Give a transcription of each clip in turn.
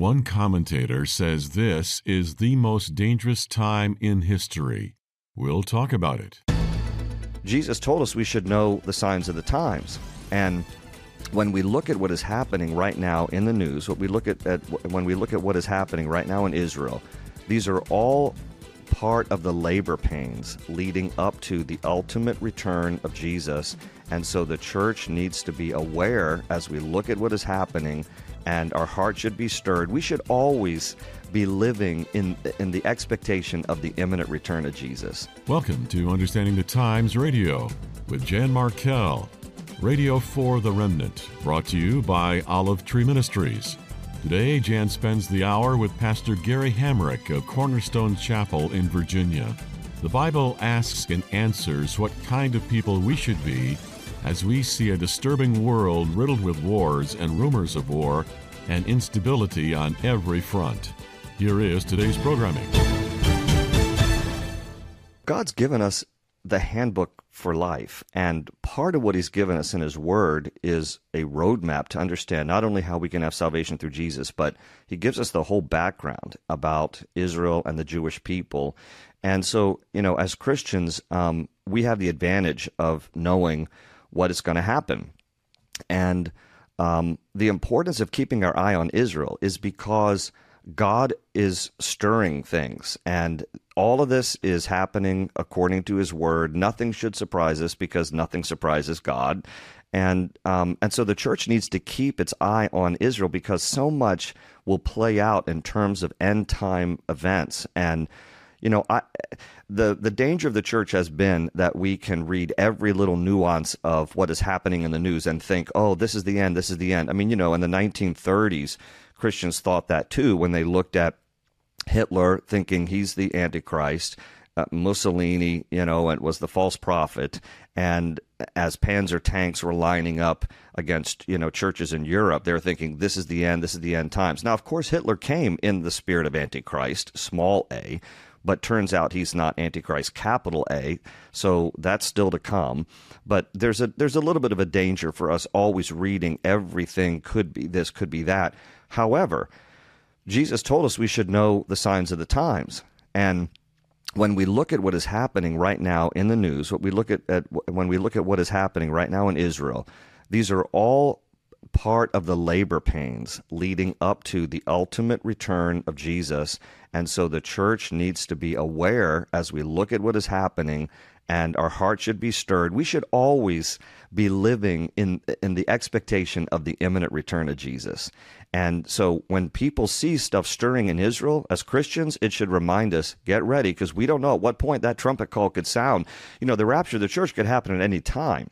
One commentator says this is the most dangerous time in history. We'll talk about it. Jesus told us we should know the signs of the times. And when we look at what is happening right now in the news, what we look at, at when we look at what is happening right now in Israel, these are all part of the labor pains leading up to the ultimate return of Jesus. And so the church needs to be aware as we look at what is happening and our heart should be stirred. We should always be living in in the expectation of the imminent return of Jesus. Welcome to Understanding the Times Radio with Jan Markell, Radio for the Remnant, brought to you by Olive Tree Ministries. Today, Jan spends the hour with Pastor Gary Hamrick of Cornerstone Chapel in Virginia. The Bible asks and answers what kind of people we should be as we see a disturbing world riddled with wars and rumors of war and instability on every front. Here is today's programming. God's given us the handbook for life, and part of what He's given us in His Word is a roadmap to understand not only how we can have salvation through Jesus, but He gives us the whole background about Israel and the Jewish people. And so, you know, as Christians, um, we have the advantage of knowing what is going to happen. And um, the importance of keeping our eye on Israel is because God is stirring things, and all of this is happening according to His word. Nothing should surprise us because nothing surprises God, and um, and so the church needs to keep its eye on Israel because so much will play out in terms of end time events and you know, I, the the danger of the church has been that we can read every little nuance of what is happening in the news and think, oh, this is the end, this is the end. I mean, you know, in the 1930s, Christians thought that too when they looked at Hitler, thinking he's the Antichrist. Uh, Mussolini, you know, and was the false prophet. And as Panzer tanks were lining up against, you know, churches in Europe, they were thinking, this is the end, this is the end times. Now, of course, Hitler came in the spirit of Antichrist, small a, but turns out he's not Antichrist, capital A. So that's still to come. But there's a there's a little bit of a danger for us always reading everything could be this, could be that. However, Jesus told us we should know the signs of the times, and when we look at what is happening right now in the news, what we look at, at when we look at what is happening right now in Israel, these are all part of the labor pains leading up to the ultimate return of Jesus. And so the church needs to be aware as we look at what is happening and our heart should be stirred. We should always be living in in the expectation of the imminent return of Jesus. And so when people see stuff stirring in Israel as Christians, it should remind us, get ready, because we don't know at what point that trumpet call could sound. You know, the rapture of the church could happen at any time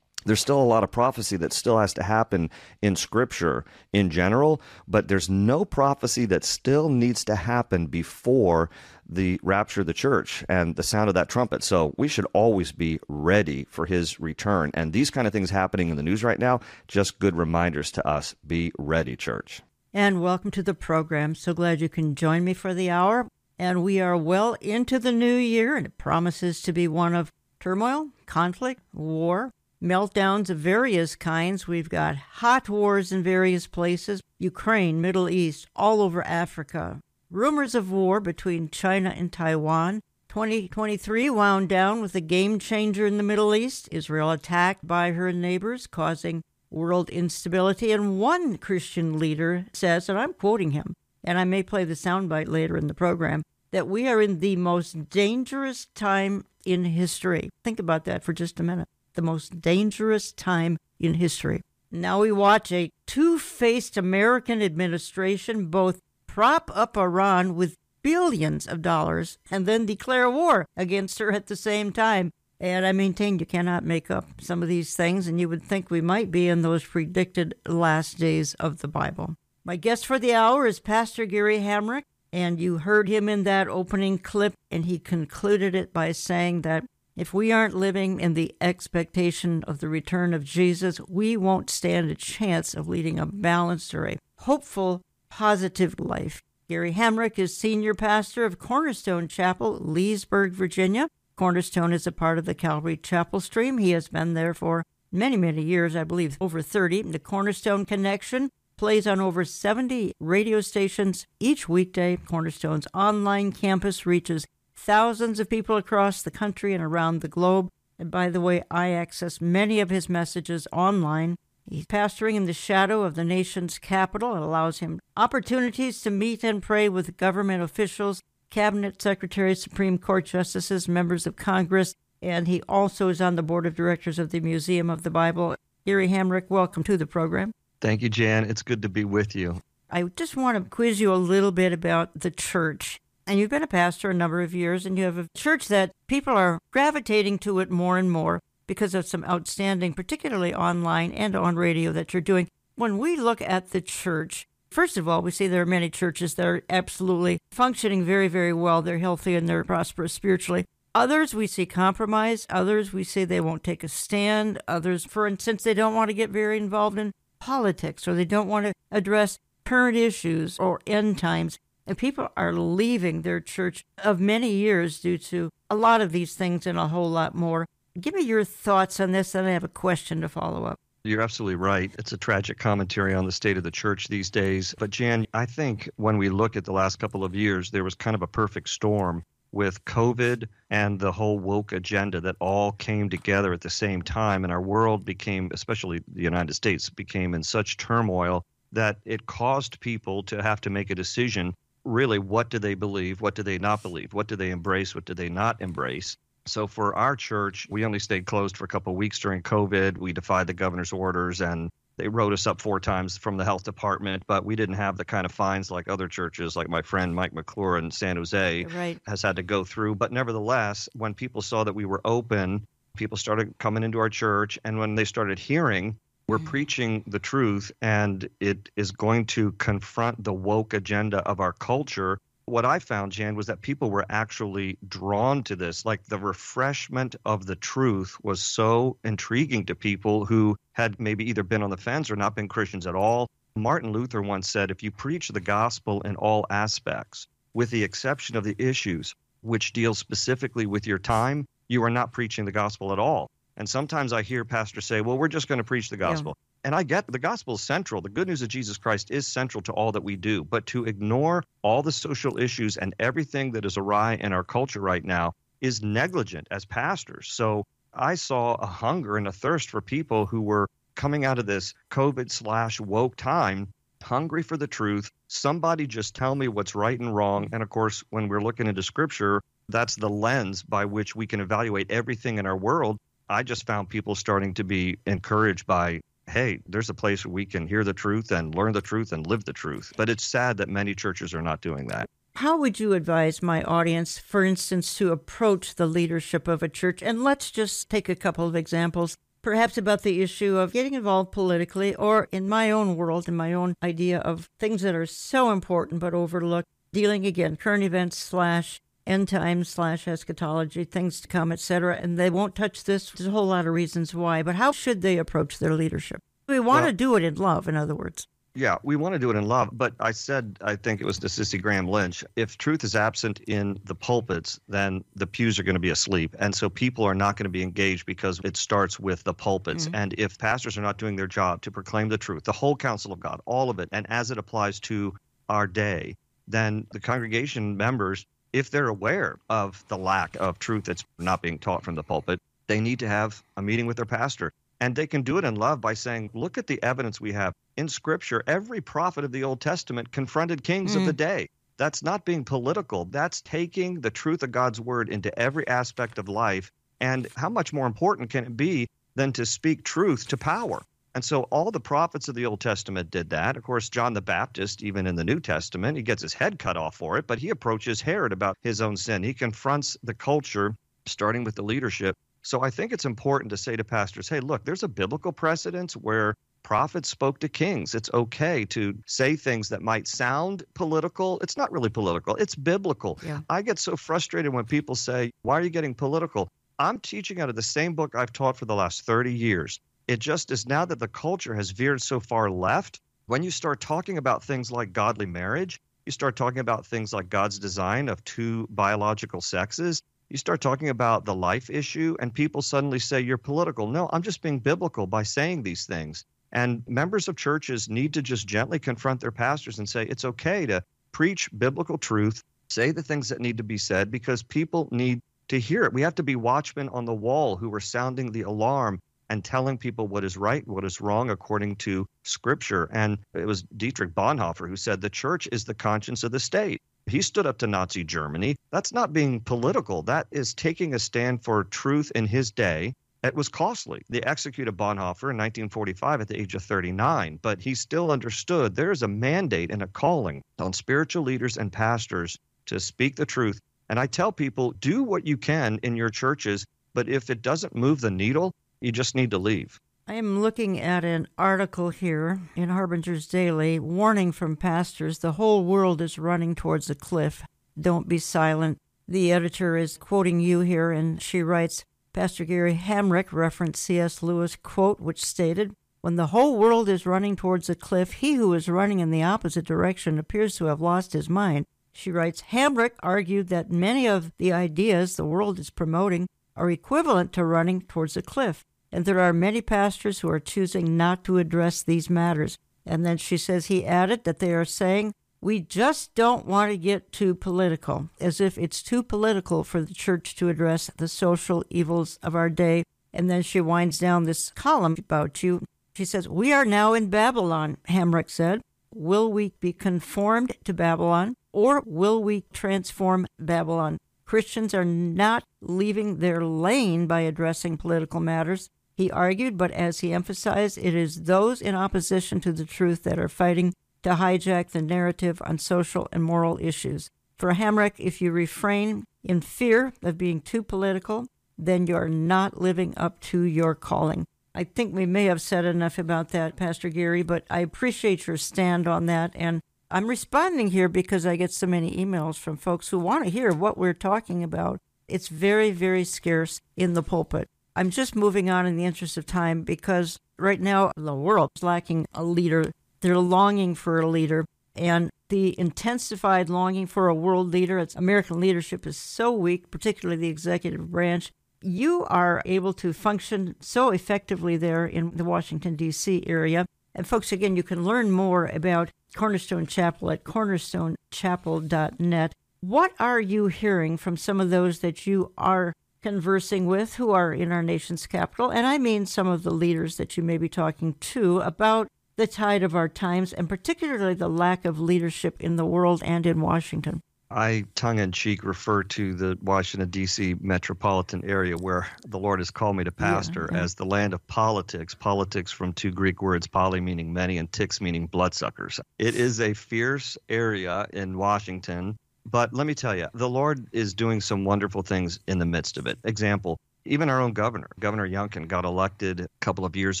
there's still a lot of prophecy that still has to happen in scripture in general, but there's no prophecy that still needs to happen before the rapture of the church and the sound of that trumpet. So we should always be ready for his return. And these kind of things happening in the news right now, just good reminders to us. Be ready, church. And welcome to the program. So glad you can join me for the hour. And we are well into the new year, and it promises to be one of turmoil, conflict, war, meltdowns of various kinds. We've got hot wars in various places Ukraine, Middle East, all over Africa. Rumors of war between China and Taiwan. 2023 wound down with a game changer in the Middle East. Israel attacked by her neighbors, causing world instability. And one Christian leader says, and I'm quoting him, and I may play the soundbite later in the program, that we are in the most dangerous time in history. Think about that for just a minute the most dangerous time in history. Now we watch a two faced American administration both prop up Iran with billions of dollars and then declare war against her at the same time. And I maintain you cannot make up some of these things, and you would think we might be in those predicted last days of the Bible. My guest for the hour is Pastor Gary Hamrick, and you heard him in that opening clip, and he concluded it by saying that if we aren't living in the expectation of the return of Jesus, we won't stand a chance of leading a balanced or a hopeful, positive life. Gary Hamrick is senior pastor of Cornerstone Chapel, Leesburg, Virginia. Cornerstone is a part of the Calvary Chapel stream. He has been there for many, many years, I believe over 30. The Cornerstone Connection plays on over 70 radio stations each weekday. Cornerstone's online campus reaches thousands of people across the country and around the globe. And by the way, I access many of his messages online. He's pastoring in the shadow of the nation's capital. It allows him opportunities to meet and pray with government officials, cabinet secretaries, Supreme Court justices, members of Congress, and he also is on the board of directors of the Museum of the Bible. Gary Hamrick, welcome to the program. Thank you, Jan. It's good to be with you. I just want to quiz you a little bit about the church. And you've been a pastor a number of years, and you have a church that people are gravitating to it more and more because of some outstanding, particularly online and on radio, that you're doing. When we look at the church, first of all, we see there are many churches that are absolutely functioning very, very well. They're healthy and they're prosperous spiritually. Others we see compromise. Others we see they won't take a stand. Others, for instance, they don't want to get very involved in politics or they don't want to address current issues or end times. And people are leaving their church of many years due to a lot of these things and a whole lot more. Give me your thoughts on this, and I have a question to follow up. You're absolutely right. It's a tragic commentary on the state of the church these days. But, Jan, I think when we look at the last couple of years, there was kind of a perfect storm with COVID and the whole woke agenda that all came together at the same time. And our world became, especially the United States, became in such turmoil that it caused people to have to make a decision really, what do they believe? What do they not believe? What do they embrace? What do they not embrace? So for our church, we only stayed closed for a couple of weeks during COVID. We defied the governor's orders and they wrote us up four times from the health department, but we didn't have the kind of fines like other churches, like my friend Mike McClure in San Jose right. has had to go through. But nevertheless, when people saw that we were open, people started coming into our church. And when they started hearing, we're mm-hmm. preaching the truth and it is going to confront the woke agenda of our culture what I found, Jan, was that people were actually drawn to this. Like the refreshment of the truth was so intriguing to people who had maybe either been on the fence or not been Christians at all. Martin Luther once said if you preach the gospel in all aspects, with the exception of the issues which deal specifically with your time, you are not preaching the gospel at all. And sometimes I hear pastors say, well, we're just going to preach the gospel. Yeah and I get the gospel is central. The good news of Jesus Christ is central to all that we do. But to ignore all the social issues and everything that is awry in our culture right now is negligent as pastors. So I saw a hunger and a thirst for people who were coming out of this COVID slash woke time hungry for the truth. Somebody just tell me what's right and wrong. And of course, when we're looking into scripture, that's the lens by which we can evaluate everything in our world. I just found people starting to be encouraged by hey, there's a place where we can hear the truth and learn the truth and live the truth. But it's sad that many churches are not doing that. How would you advise my audience, for instance, to approach the leadership of a church? And let's just take a couple of examples, perhaps about the issue of getting involved politically, or in my own world, in my own idea of things that are so important but overlooked, dealing again, current events slash end times slash eschatology, things to come, etc. And they won't touch this. There's a whole lot of reasons why, but how should they approach their leadership? We want well, to do it in love, in other words. Yeah, we want to do it in love. But I said, I think it was to Cissie Graham Lynch, if truth is absent in the pulpits, then the pews are going to be asleep. And so people are not going to be engaged because it starts with the pulpits. Mm-hmm. And if pastors are not doing their job to proclaim the truth, the whole counsel of God, all of it, and as it applies to our day, then the congregation members if they're aware of the lack of truth that's not being taught from the pulpit, they need to have a meeting with their pastor. And they can do it in love by saying, look at the evidence we have in Scripture. Every prophet of the Old Testament confronted kings mm. of the mm. day. That's not being political. That's taking the truth of God's word into every aspect of life. And how much more important can it be than to speak truth to power? And so all the prophets of the Old Testament did that. Of course, John the Baptist, even in the New Testament, he gets his head cut off for it, but he approaches Herod about his own sin. He confronts the culture, starting with the leadership. So I think it's important to say to pastors, hey, look, there's a biblical precedence where prophets spoke to kings. It's okay to say things that might sound political. It's not really political, it's biblical. Yeah. I get so frustrated when people say, why are you getting political? I'm teaching out of the same book I've taught for the last 30 years. It just is now that the culture has veered so far left, when you start talking about things like godly marriage, you start talking about things like God's design of two biological sexes, you start talking about the life issue, and people suddenly say you're political. No, I'm just being biblical by saying these things. And members of churches need to just gently confront their pastors and say, it's okay to preach biblical truth, say the things that need to be said because people need to hear it. We have to be watchmen on the wall who are sounding the alarm and telling people what is right, what is wrong according to scripture. And it was Dietrich Bonhoeffer who said the church is the conscience of the state. He stood up to Nazi Germany. That's not being political. That is taking a stand for truth in his day. It was costly. They executed Bonhoeffer in 1945 at the age of 39, but he still understood there is a mandate and a calling on spiritual leaders and pastors to speak the truth. And I tell people, do what you can in your churches, but if it doesn't move the needle, you just need to leave. I am looking at an article here in Harbinger's Daily warning from pastors the whole world is running towards a cliff. Don't be silent. The editor is quoting you here, and she writes Pastor Gary Hamrick referenced C.S. Lewis' quote, which stated, When the whole world is running towards a cliff, he who is running in the opposite direction appears to have lost his mind. She writes Hamrick argued that many of the ideas the world is promoting are equivalent to running towards a cliff and there are many pastors who are choosing not to address these matters. And then she says he added that they are saying, we just don't want to get too political, as if it's too political for the church to address the social evils of our day. And then she winds down this column about you. She says, We are now in Babylon, Hamrick said. Will we be conformed to Babylon, or will we transform Babylon? Christians are not leaving their lane by addressing political matters he argued, but as he emphasized, it is those in opposition to the truth that are fighting to hijack the narrative on social and moral issues. For Hamrick, if you refrain in fear of being too political, then you're not living up to your calling. I think we may have said enough about that, Pastor Gary, but I appreciate your stand on that. And I'm responding here because I get so many emails from folks who want to hear what we're talking about. It's very, very scarce in the pulpit. I'm just moving on in the interest of time because right now the world is lacking a leader. They're longing for a leader. And the intensified longing for a world leader, it's American leadership is so weak, particularly the executive branch. You are able to function so effectively there in the Washington, D.C. area. And folks, again, you can learn more about Cornerstone Chapel at cornerstonechapel.net. What are you hearing from some of those that you are conversing with who are in our nation's capital, and I mean some of the leaders that you may be talking to about the tide of our times and particularly the lack of leadership in the world and in Washington. I tongue in cheek refer to the Washington, D.C. metropolitan area where the Lord has called me to pastor yeah, yeah. as the land of politics. Politics from two Greek words, poly meaning many and ticks meaning bloodsuckers. It is a fierce area in Washington but let me tell you, the Lord is doing some wonderful things in the midst of it. Example, even our own governor, Governor Youngkin, got elected a couple of years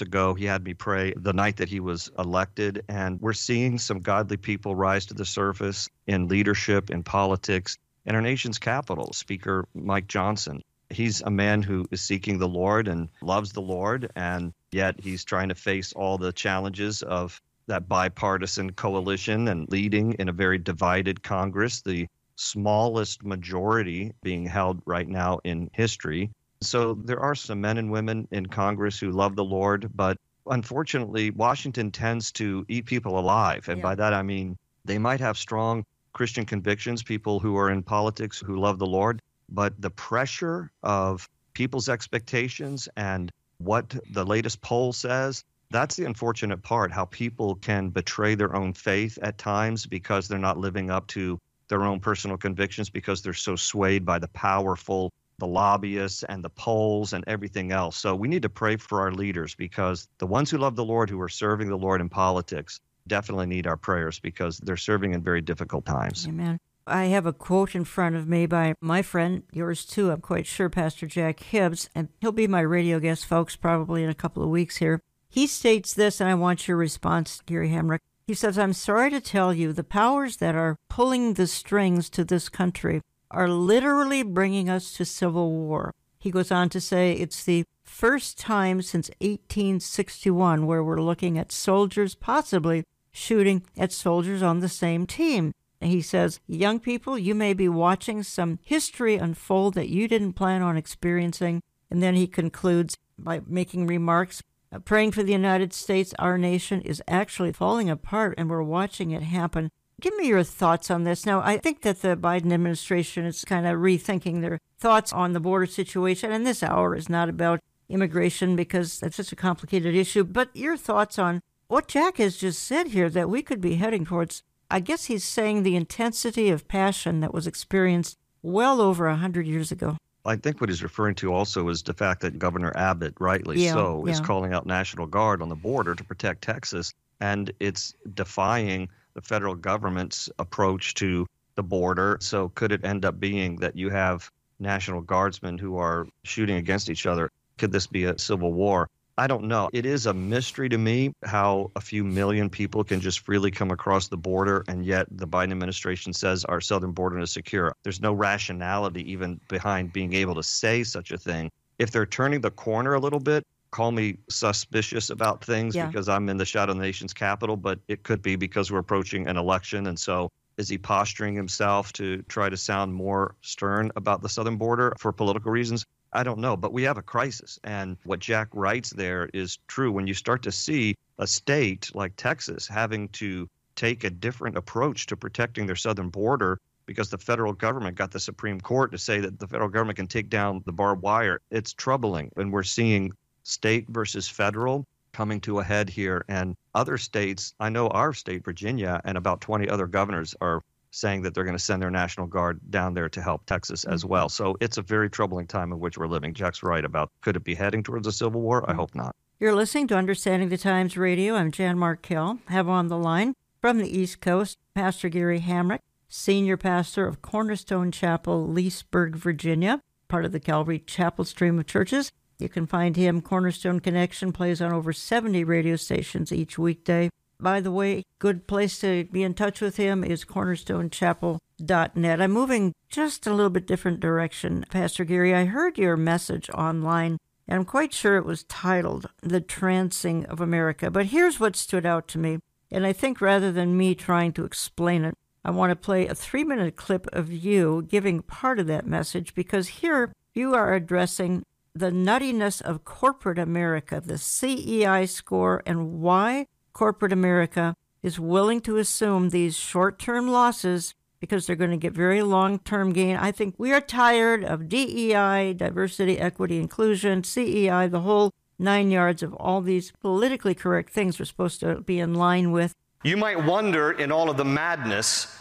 ago. He had me pray the night that he was elected, and we're seeing some godly people rise to the surface in leadership, in politics, in our nation's capital. Speaker Mike Johnson, he's a man who is seeking the Lord and loves the Lord, and yet he's trying to face all the challenges of that bipartisan coalition and leading in a very divided Congress, the smallest majority being held right now in history. So there are some men and women in Congress who love the Lord, but unfortunately, Washington tends to eat people alive. And yeah. by that, I mean they might have strong Christian convictions, people who are in politics who love the Lord, but the pressure of people's expectations and what the latest poll says that's the unfortunate part how people can betray their own faith at times because they're not living up to their own personal convictions because they're so swayed by the powerful the lobbyists and the polls and everything else. So we need to pray for our leaders because the ones who love the Lord, who are serving the Lord in politics, definitely need our prayers because they're serving in very difficult times. Amen. I have a quote in front of me by my friend, yours too, I'm quite sure, Pastor Jack Hibbs, and he'll be my radio guest, folks, probably in a couple of weeks here. He states this, and I want your response, Gary Hamrick. He says, I'm sorry to tell you, the powers that are pulling the strings to this country are literally bringing us to civil war. He goes on to say it's the first time since 1861 where we're looking at soldiers possibly shooting at soldiers on the same team. He says, Young people, you may be watching some history unfold that you didn't plan on experiencing. And then he concludes by making remarks Uh, praying for the United States. Our nation is actually falling apart, and we're watching it happen. Give me your thoughts on this. Now, I think that the Biden administration is kind of rethinking their thoughts on the border situation, and this hour is not about immigration because that's such a complicated issue. But your thoughts on what Jack has just said here that we could be heading towards, I guess he's saying the intensity of passion that was experienced well over a hundred years ago. I think what he's referring to also is the fact that Governor Abbott, rightly Yeah, so, is calling out National Guard on the border to protect Texas. And it's defying the federal government's approach to the border. So, could it end up being that you have National Guardsmen who are shooting against each other? Could this be a civil war? I don't know. It is a mystery to me how a few million people can just freely come across the border, and yet the Biden administration says our southern border is secure. There's no rationality even behind being able to say such a thing. If they're turning the corner a little bit, call me suspicious about things Yeah. because I'm in the shadow of the nation's capital, but it could be because we're approaching an election. And so is he posturing himself to try to sound more stern about the southern border for political reasons? I don't know, but we have a crisis. And what Jack writes there is true. When you start to see a state like Texas having to take a different approach to protecting their southern border because the federal government got the Supreme Court to say that the federal government can take down the barbed wire, it's troubling. And we're seeing state versus federal coming to a head here. And other states, I know our state, Virginia, and about 20 other governors are saying that they're going to send their National Guard down there to help Texas as mm-hmm. well. So it's a very troubling time in which we're living. Jack's right about could it be heading towards a civil war? I mm-hmm. hope not. You're listening to Understanding the Times Radio. I'm Jan Markell. Have on the line from the East Coast, Pastor Gary Hamrick, senior pastor of Cornerstone Chapel, Leesburg, Virginia, part of the Calvary Chapel stream of churches. You can find him. Cornerstone Connection plays on over 70 radio stations each weekday. By the way, good place to be in touch with him is cornerstonechapel.net. I'm moving just a little bit different direction, Pastor Gary. I heard your message online, and I'm quite sure it was titled The Transing of America. But here's what stood out to me, and I think rather than me trying to explain it, I want to play a three minute clip of you giving part of that message because here you are addressing the nuttiness of corporate America, the CEI score, and why corporate America is willing to assume these short term losses because they're going to get very long term gain. I think we are tired of DEI, diversity, equity, inclusion, CEI, the whole nine yards of all these politically correct things we're supposed to be in line with. You might wonder in all of the madness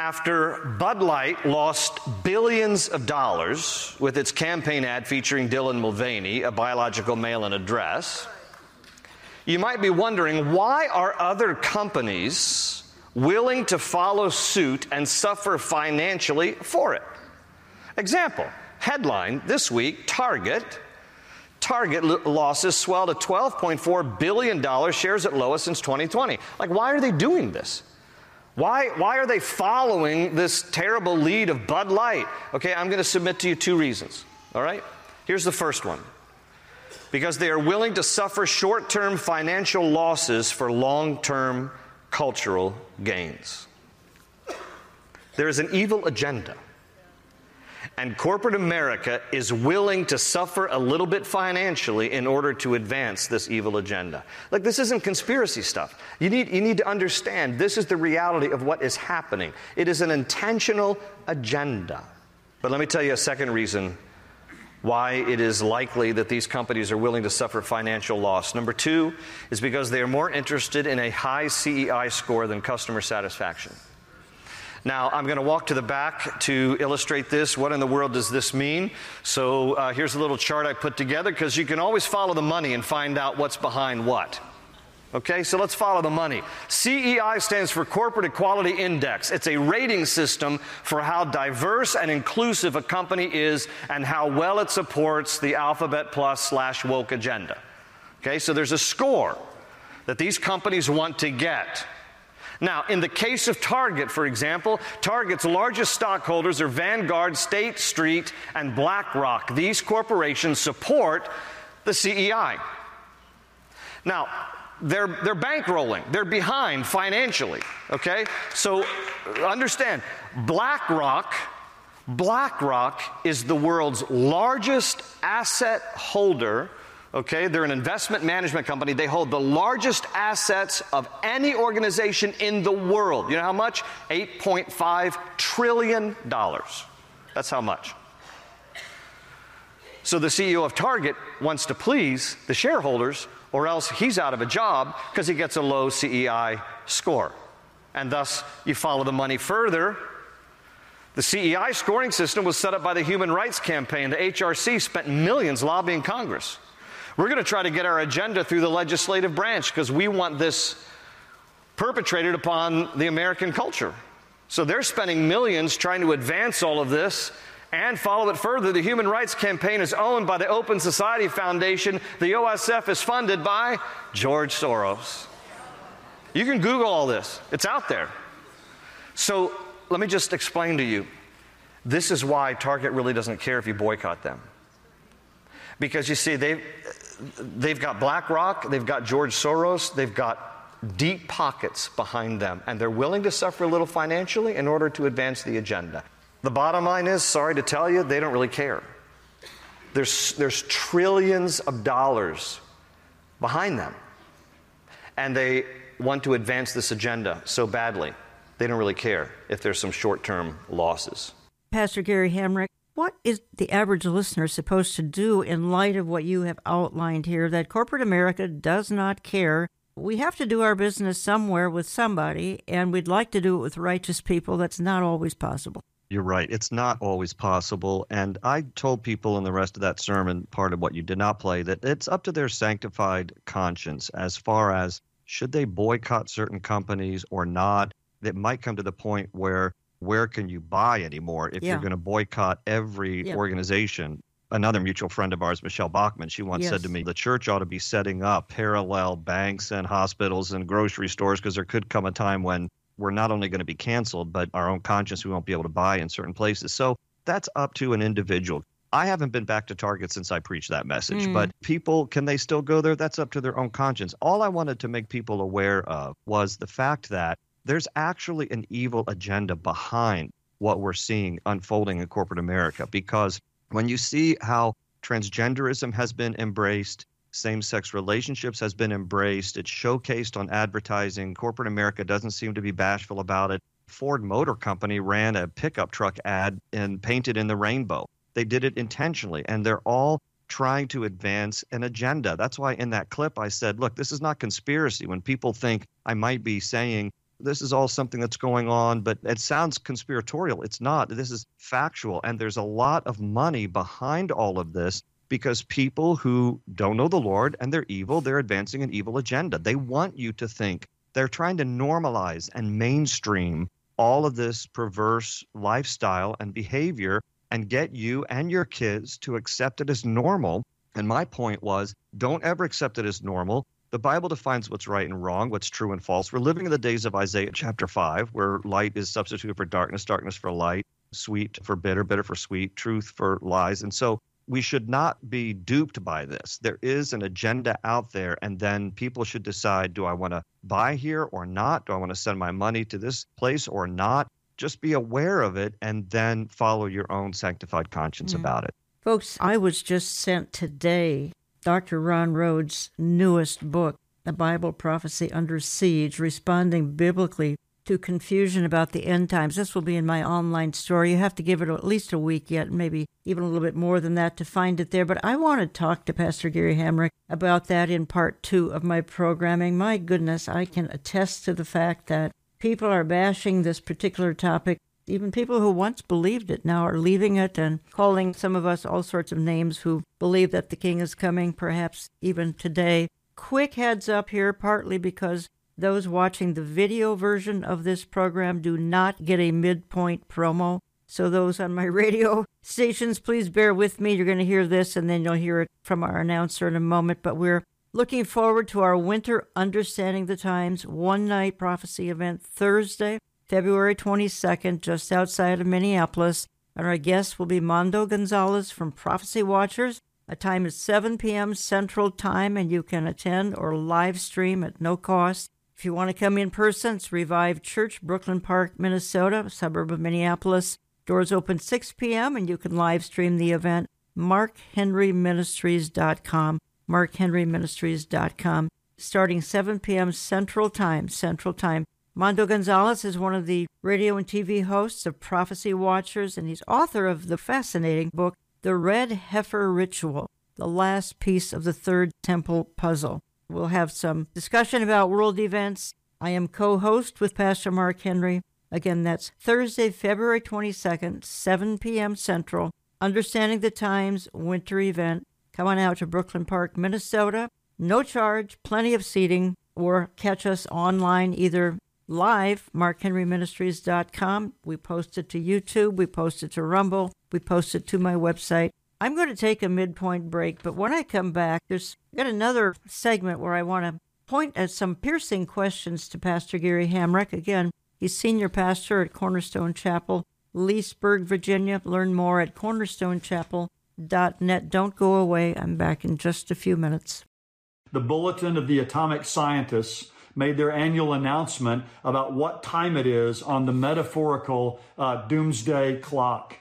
after Bud Light lost billions of dollars with its campaign ad featuring Dylan Mulvaney, a biological male in address. You might be wondering why are other companies willing to follow suit and suffer financially for it? Example, headline this week Target Target losses swell to $12.4 billion, shares at lowest since 2020. Like, why are they doing this? Why, why are they following this terrible lead of Bud Light? Okay, I'm going to submit to you two reasons. All right? Here's the first one because they are willing to suffer short term financial losses for long term cultural gains. There is an evil agenda. And corporate America is willing to suffer a little bit financially in order to advance this evil agenda. Like, this isn't conspiracy stuff. You need, you need to understand this is the reality of what is happening. It is an intentional agenda. But let me tell you a second reason why it is likely that these companies are willing to suffer financial loss. Number two is because they are more interested in a high CEI score than customer satisfaction. Now, I'm going to walk to the back to illustrate this. What in the world does this mean? So, uh, here's a little chart I put together because you can always follow the money and find out what's behind what. Okay, so let's follow the money. CEI stands for Corporate Equality Index. It's a rating system for how diverse and inclusive a company is and how well it supports the Alphabet Plus slash woke agenda. Okay, so there's a score that these companies want to get. Now, in the case of Target, for example, Target's largest stockholders are Vanguard, State Street, and BlackRock. These corporations support the CEI. Now, they're, they're bankrolling. They're behind financially, okay? So understand, BlackRock, BlackRock is the world's largest asset holder Okay, they're an investment management company. They hold the largest assets of any organization in the world. You know how much? $8.5 trillion. That's how much. So the CEO of Target wants to please the shareholders, or else he's out of a job because he gets a low CEI score. And thus, you follow the money further. The CEI scoring system was set up by the Human Rights Campaign. The HRC spent millions lobbying Congress. We're going to try to get our agenda through the legislative branch because we want this perpetrated upon the American culture. So they're spending millions trying to advance all of this and follow it further. The Human Rights Campaign is owned by the Open Society Foundation. The OSF is funded by George Soros. You can Google all this, it's out there. So let me just explain to you this is why Target really doesn't care if you boycott them. Because you see, they've, they've got BlackRock, they've got George Soros, they've got deep pockets behind them, and they're willing to suffer a little financially in order to advance the agenda. The bottom line is sorry to tell you, they don't really care. There's, there's trillions of dollars behind them, and they want to advance this agenda so badly, they don't really care if there's some short term losses. Pastor Gary Hamrick, what is the average listener supposed to do in light of what you have outlined here that corporate America does not care? We have to do our business somewhere with somebody, and we'd like to do it with righteous people. That's not always possible. You're right. It's not always possible. And I told people in the rest of that sermon, part of what you did not play, that it's up to their sanctified conscience as far as should they boycott certain companies or not. It might come to the point where where can you buy anymore if yeah. you're going to boycott every yeah. organization? Another mutual friend of ours, Michele Bachmann, she once yes. said to me, the church ought to be setting up parallel banks and hospitals and grocery stores because there could come a time when we're not only going to be canceled, but our own conscience we won't be able to buy in certain places. So that's up to an individual. I haven't been back to Target since I preached that message, mm. but people, can they still go there? That's up to their own conscience. All I wanted to make people aware of was the fact that there's actually an evil agenda behind what we're seeing unfolding in corporate America. Because when you see how transgenderism has been embraced, same sex relationships has been embraced, it's showcased on advertising, corporate America doesn't seem to be bashful about it. Ford Motor Company ran a pickup truck ad and painted in the rainbow. They did it intentionally, and they're all trying to advance an agenda. That's why in that clip I said, look, this is not conspiracy. When people think I might be saying this is all something that's going on, but it sounds conspiratorial. It's not. This is factual. And there's a lot of money behind all of this because people who don't know the Lord and they're evil, they're advancing an evil agenda. They want you to think they're trying to normalize and mainstream all of this perverse lifestyle and behavior and get you and your kids to accept it as normal. And my point was don't ever accept it as normal. The Bible defines what's right and wrong, what's true and false. We're living in the days of Isaiah chapter 5, where light is substituted for darkness, darkness for light, sweet for bitter, bitter for sweet, truth for lies. And so we should not be duped by this. There is an agenda out there, and then people should decide do I want to buy here or not? Do I want to send my money to this place or not? just be aware of it and then follow your own sanctified conscience mm. about it. Folks, I was just sent today Dr. Ron Rhodes' newest book, The Bible Prophecy Under Siege Responding Biblically to Confusion About the End Times. This will be in my online store. You have to give it at least a week yet, maybe even a little bit more than that to find it there. But I want to talk to Pastor Gary Hamrick about that in part two of my programming. My goodness, I can attest to the fact that people are bashing this particular topic. Even people who once believed it now are leaving it and calling some of us all sorts of names who believe that the king is coming, perhaps even today. Quick heads up here, partly because those watching the video version of this program do not get a midpoint promo. So, those on my radio stations, please bear with me. You're going to hear this and then you'll hear it from our announcer in a moment. But we're Looking forward to our winter Understanding the Times one night prophecy event Thursday, February 22nd, just outside of Minneapolis. And our guest will be Mondo Gonzalez from Prophecy Watchers. A time is 7 p.m. Central Time, and you can attend or live stream at no cost. If you want to come in person, it's Revive Church, Brooklyn Park, Minnesota, suburb of Minneapolis. Doors open 6 p.m., and you can live stream the event. MarkHenryMinistries.com. markhenryministries.com, starting 7 p.m. Central Time. Central Time. Mondo Gonzalez is one of the radio and TV hosts of Prophecy Watchers, and he's author of the fascinating book, The Red Heifer Ritual, the last piece of the Third Temple puzzle. We'll have some discussion about world events. I am co host with Pastor Mark Henry. Again, that's Thursday, February 22nd, 7 p.m. Central. Understanding the Times winter event. Come on out to Brooklyn Park, Minnesota. No charge, plenty of seating, or catch us online either live, markhenryministries.com. We post it to YouTube, we post it to Rumble, we post it to my website. I'm going to take a midpoint break, but when I come back, there's got another segment where I want to point at some piercing questions to Pastor Gary Hamrick. Again, he's senior pastor at Cornerstone Chapel, Leesburg, Virginia. Learn more at cornerstonechapel.net. Don't go away. I'm back in just a few minutes. The Bulletin of the Atomic Scientists made their annual announcement about what time it is on the metaphorical uh, doomsday clock.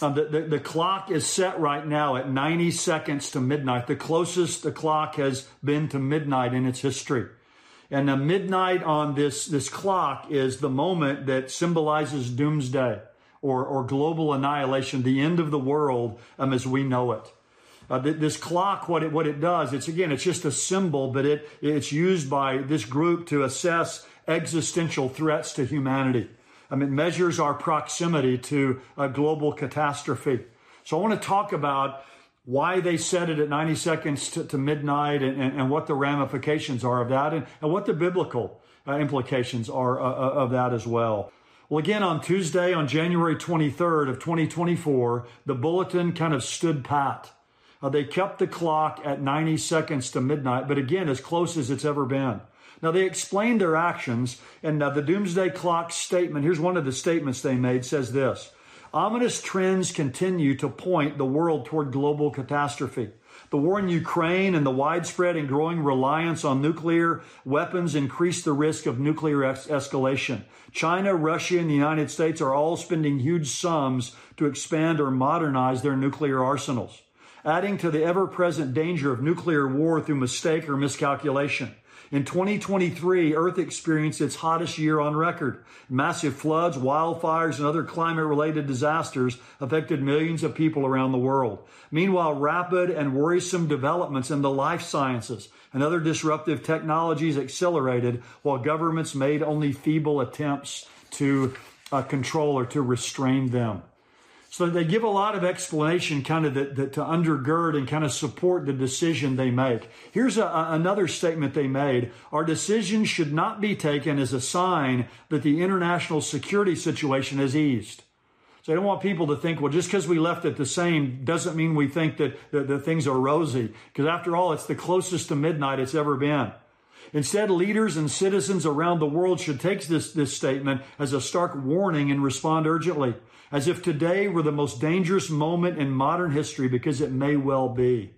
Um, the, the, the, clock is set right now at 90 seconds to midnight, the closest the clock has been to midnight in its history. And the midnight on this, this clock is the moment that symbolizes doomsday or, or global annihilation, the end of the world um, as we know it. Uh, this clock, what it, what it does, it's again, it's just a symbol, but it, it's used by this group to assess existential threats to humanity. I mean, it measures our proximity to a global catastrophe. So I want to talk about why they set it at 90 seconds to, to midnight and, and, and, what the ramifications are of that and, and what the biblical uh, implications are uh, uh of that as well. Well, again, on Tuesday, on January 23rd of 2024, the bulletin kind of stood pat. Uh, they kept the clock at 90 seconds to midnight, but again, as close as it's ever been. Now, they explained their actions, and uh, the Doomsday Clock statement here's one of the statements they made says this Ominous trends continue to point the world toward global catastrophe. The war in Ukraine and the widespread and growing reliance on nuclear weapons increase the risk of nuclear escalation. China, Russia, and the United States are all spending huge sums to expand or modernize their nuclear arsenals, adding to the ever present danger of nuclear war through mistake or miscalculation. In 2023, Earth experienced its hottest year on record. Massive floods, wildfires, and other climate related disasters affected millions of people around the world. Meanwhile, rapid and worrisome developments in the life sciences and other disruptive technologies accelerated while governments made only feeble attempts to uh, control or to restrain them. So they give a lot of explanation kind of that, that to undergird and kind of support the decision they make. Here's a, another statement they made. Our decision should not be taken as a sign that the international security situation has eased. So I don't want people to think, well, just because we left it the same doesn't mean we think that, that, that things are rosy. Because after all, it's the closest to midnight it's ever been. Instead, leaders and citizens around the world should take this, this statement as a stark warning and respond urgently as if today were the most dangerous moment in modern history because it may well be.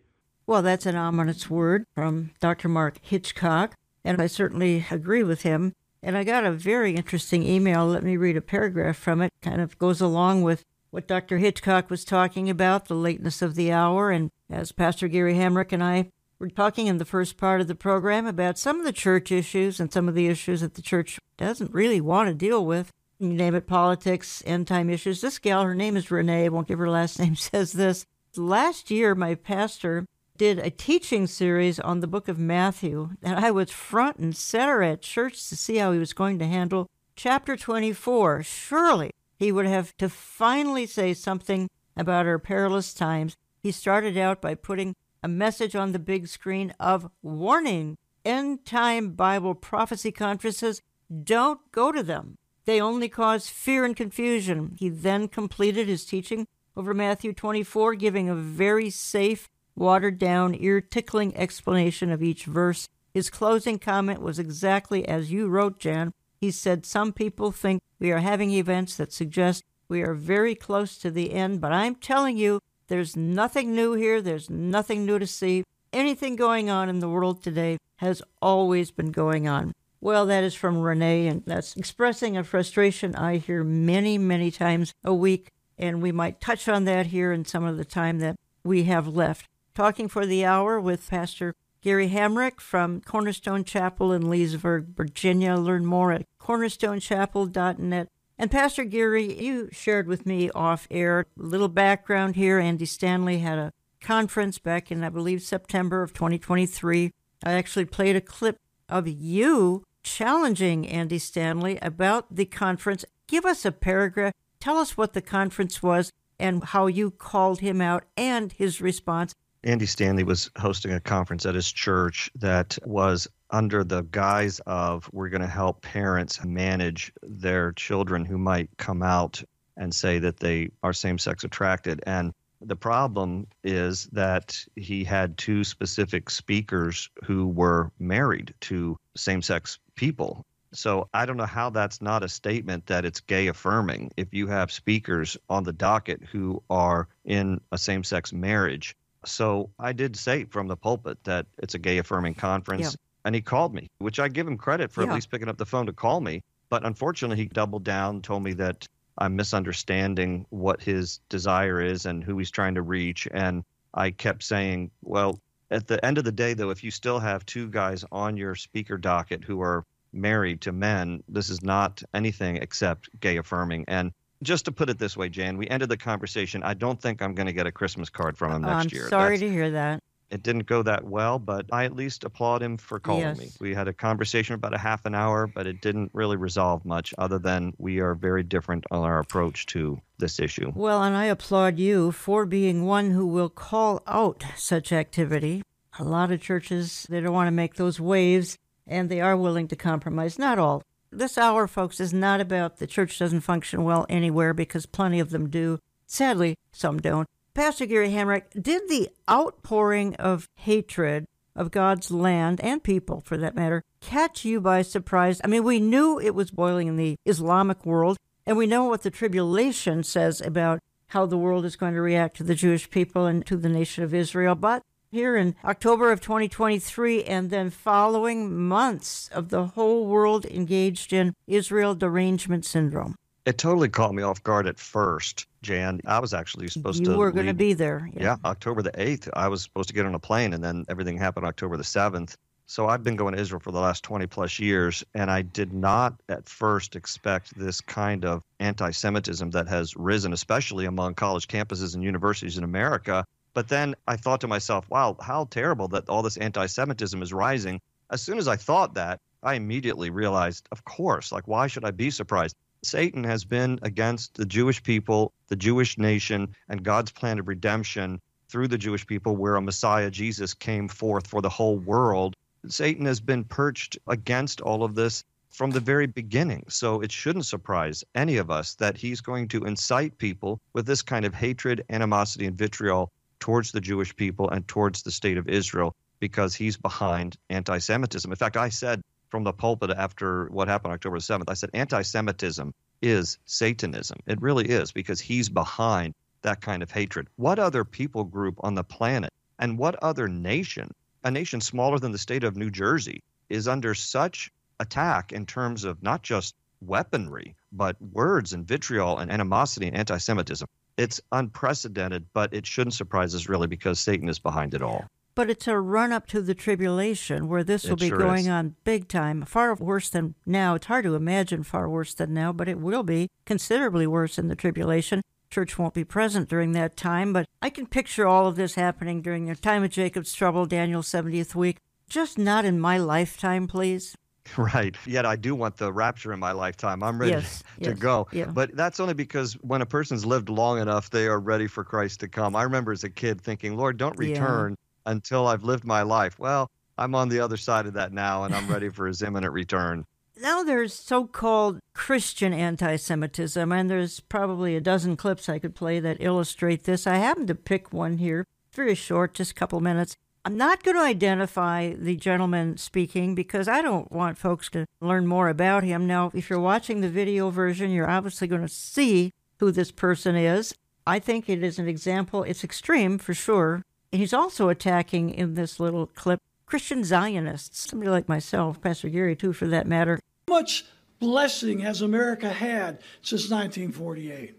Well, that's an ominous word from Dr. Mark Hitchcock, and I certainly agree with him. And I got a very interesting email. Let me read a paragraph from it. Kind of goes along with what Dr. Hitchcock was talking about, the lateness of the hour. And as Pastor Gary Hamrick and I were talking in the first part of the program about some of the church issues and some of the issues that the church doesn't really want to deal with you name it, politics, end time issues. This gal, her name is Renee, won't give her last name, says this. Last year, my pastor did a teaching series on the book of Matthew, and I was front and center at church to see how he was going to handle chapter 24. Surely he would have to finally say something about our perilous times. He started out by putting a message on the big screen of warning end time Bible prophecy conferences. Don't go to them. They only cause fear and confusion. He then completed his teaching over Matthew 24, giving a very safe, watered down, ear tickling explanation of each verse. His closing comment was exactly as you wrote, Jan. He said, Some people think we are having events that suggest we are very close to the end, but I'm telling you, there's nothing new here. There's nothing new to see. Anything going on in the world today has always been going on. Well, that is from Renee, and that's expressing a frustration I hear many, many times a week. And we might touch on that here in some of the time that we have left. talking for the hour with Pastor Gary Hamrick from Cornerstone Chapel in Leesburg, Virginia. Learn more at cornerstonechapel.net. And Pastor Gary, you shared with me off air a little background here. Andy Stanley had a conference back in, I believe, September of 2023. I actually played a clip of you challenging Andy Stanley about the conference. Give us a paragraph. Tell us what the conference was and how you called him out and his response. Andy Stanley was hosting a conference at his church that was under the guise of we're going to help parents manage their children who might come out and say that they are same sex attracted. And the problem is that he had two specific speakers who were married to same sex people. So I don't know how that's not a statement that it's gay affirming if you have speakers on the docket who are in a same sex marriage. So I did say from the pulpit that it's a gay affirming conference. And he called me, which I give him credit for yeah. at least picking up the phone to call me. But unfortunately, he doubled down, told me that I'm misunderstanding what his desire is and who he's trying to reach. And I kept saying, well, at the end of the day, though, if you still have two guys on your speaker docket who are married to men, this is not anything except gay affirming. And just to put it this way, Jan, we ended the conversation. I don't think I'm going to get a Christmas card from him next I'm year. Sorry That's, to hear that. It didn't go that well, but I at least applaud him for calling yes. me. We had a conversation about a half an hour, but it didn't really resolve much other than we are very different on our approach to this issue. Well, and I applaud you for being one who will call out such activity. A lot of churches, they don't want to make those waves and they are willing to compromise. Not all. This hour, folks, is not about the church doesn't function well anywhere because plenty of them do. Sadly, some don't. Pastor Gary Hamrick, did the outpouring of hatred of God's land and people, for that matter, catch you by surprise? I mean, we knew it was boiling in the Islamic world, and we know what the tribulation says about how the world is going to react to the Jewish people and to the nation of Israel. But here in October of 2023, and then following months of the whole world engaged in Israel derangement syndrome. It totally caught me off guard at first, Jan. I was actually supposed you to. You were going to be there. Yeah. yeah, October the 8th. I was supposed to get on a plane, and then everything happened October the 7th. So I've been going to Israel for the last 20 plus years, and I did not at first expect this kind of anti Semitism that has risen, especially among college campuses and universities in America. But then I thought to myself, wow, how terrible that all this anti Semitism is rising. As soon as I thought that, I immediately realized, of course, like, why should I be surprised? Satan has been against the Jewish people, the Jewish nation, and God's plan of redemption through the Jewish people, where a Messiah, Jesus, came forth for the whole world. Satan has been perched against all of this from the very beginning. So it shouldn't surprise any of us that he's going to incite people with this kind of hatred, animosity, and vitriol towards the Jewish people and towards the state of Israel because he's behind anti Semitism. In fact, I said from the pulpit after what happened October 7th, I said anti Semitism is Satanism. It really is because he's behind that kind of hatred. What other people group on the planet and what other nation, a nation smaller than the state of New Jersey, is under such attack in terms of not just weaponry, but words and vitriol and animosity and anti Semitism? It's unprecedented, but it shouldn't surprise us really because Satan is behind it all. But it's a run up to the tribulation where this will it be sure going is. on big time, far worse than now. It's hard to imagine far worse than now, but it will be considerably worse in the tribulation. Church won't be present during that time, but I can picture all of this happening during the time of Jacob's trouble, Daniel's 70th week. Just not in my lifetime, please. Right. Yet I do want the rapture in my lifetime. I'm ready yes, to yes, go. Yeah. But that's only because when a person's lived long enough, they are ready for Christ to come. I remember as a kid thinking, Lord, don't return. Until I've lived my life. Well, I'm on the other side of that now, and I'm ready for his imminent return. Now there's so called Christian anti Semitism, and there's probably a dozen clips I could play that illustrate this. I happen to pick one here, very short, just a couple minutes. I'm not going to identify the gentleman speaking because I don't want folks to learn more about him. Now, if you're watching the video version, you're obviously going to see who this person is. I think it is an example. It's extreme for sure. He's also attacking in this little clip Christian Zionists, somebody like myself, Pastor Gary, too, for that matter. How much blessing has America had since 1948?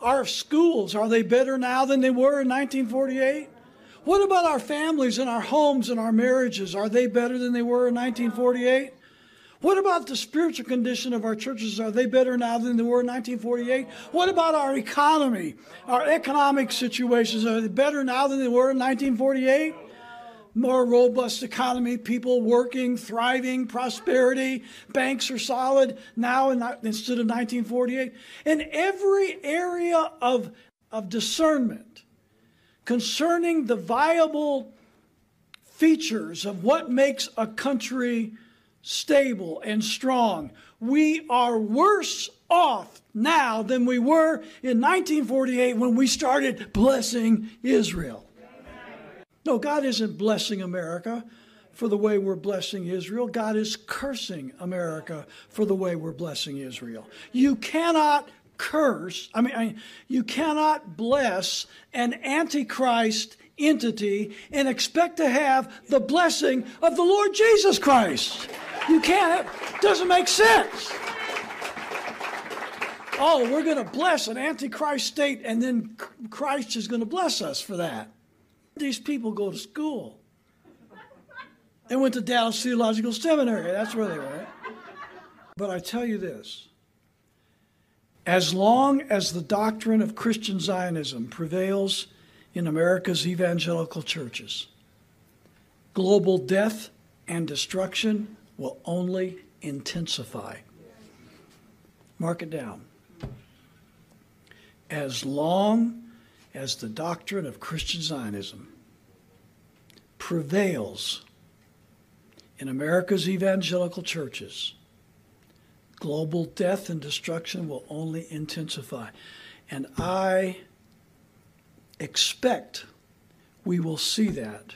Our schools, are they better now than they were in 1948? What about our families and our homes and our marriages? Are they better than they were in 1948? What about the spiritual condition of our churches? Are they better now than they were in 1948? What about our economy, our economic situations? Are they better now than they were in 1948? More robust economy, people working, thriving, prosperity, banks are solid now instead of 1948. In every area of, of discernment concerning the viable features of what makes a country stable and strong. We are worse off now than we were in 1948 when we started blessing Israel. No, God isn't blessing America for the way we're blessing Israel. God is cursing America for the way we're blessing Israel. You cannot curse, I mean, I you cannot bless an antichrist entity and expect to have the blessing of the Lord Jesus Christ. You can't. It doesn't make sense. Oh, we're going to bless an antichrist state, and then Christ is going to bless us for that. These people go to school. They went to Dallas Theological Seminary. That's where they went. But I tell you this as long as the doctrine of Christian Zionism prevails in America's evangelical churches, global death and destruction will only intensify. Mark it down. As long as the doctrine of Christian Zionism prevails in America's evangelical churches, global death and destruction will only intensify. And I expect we will see that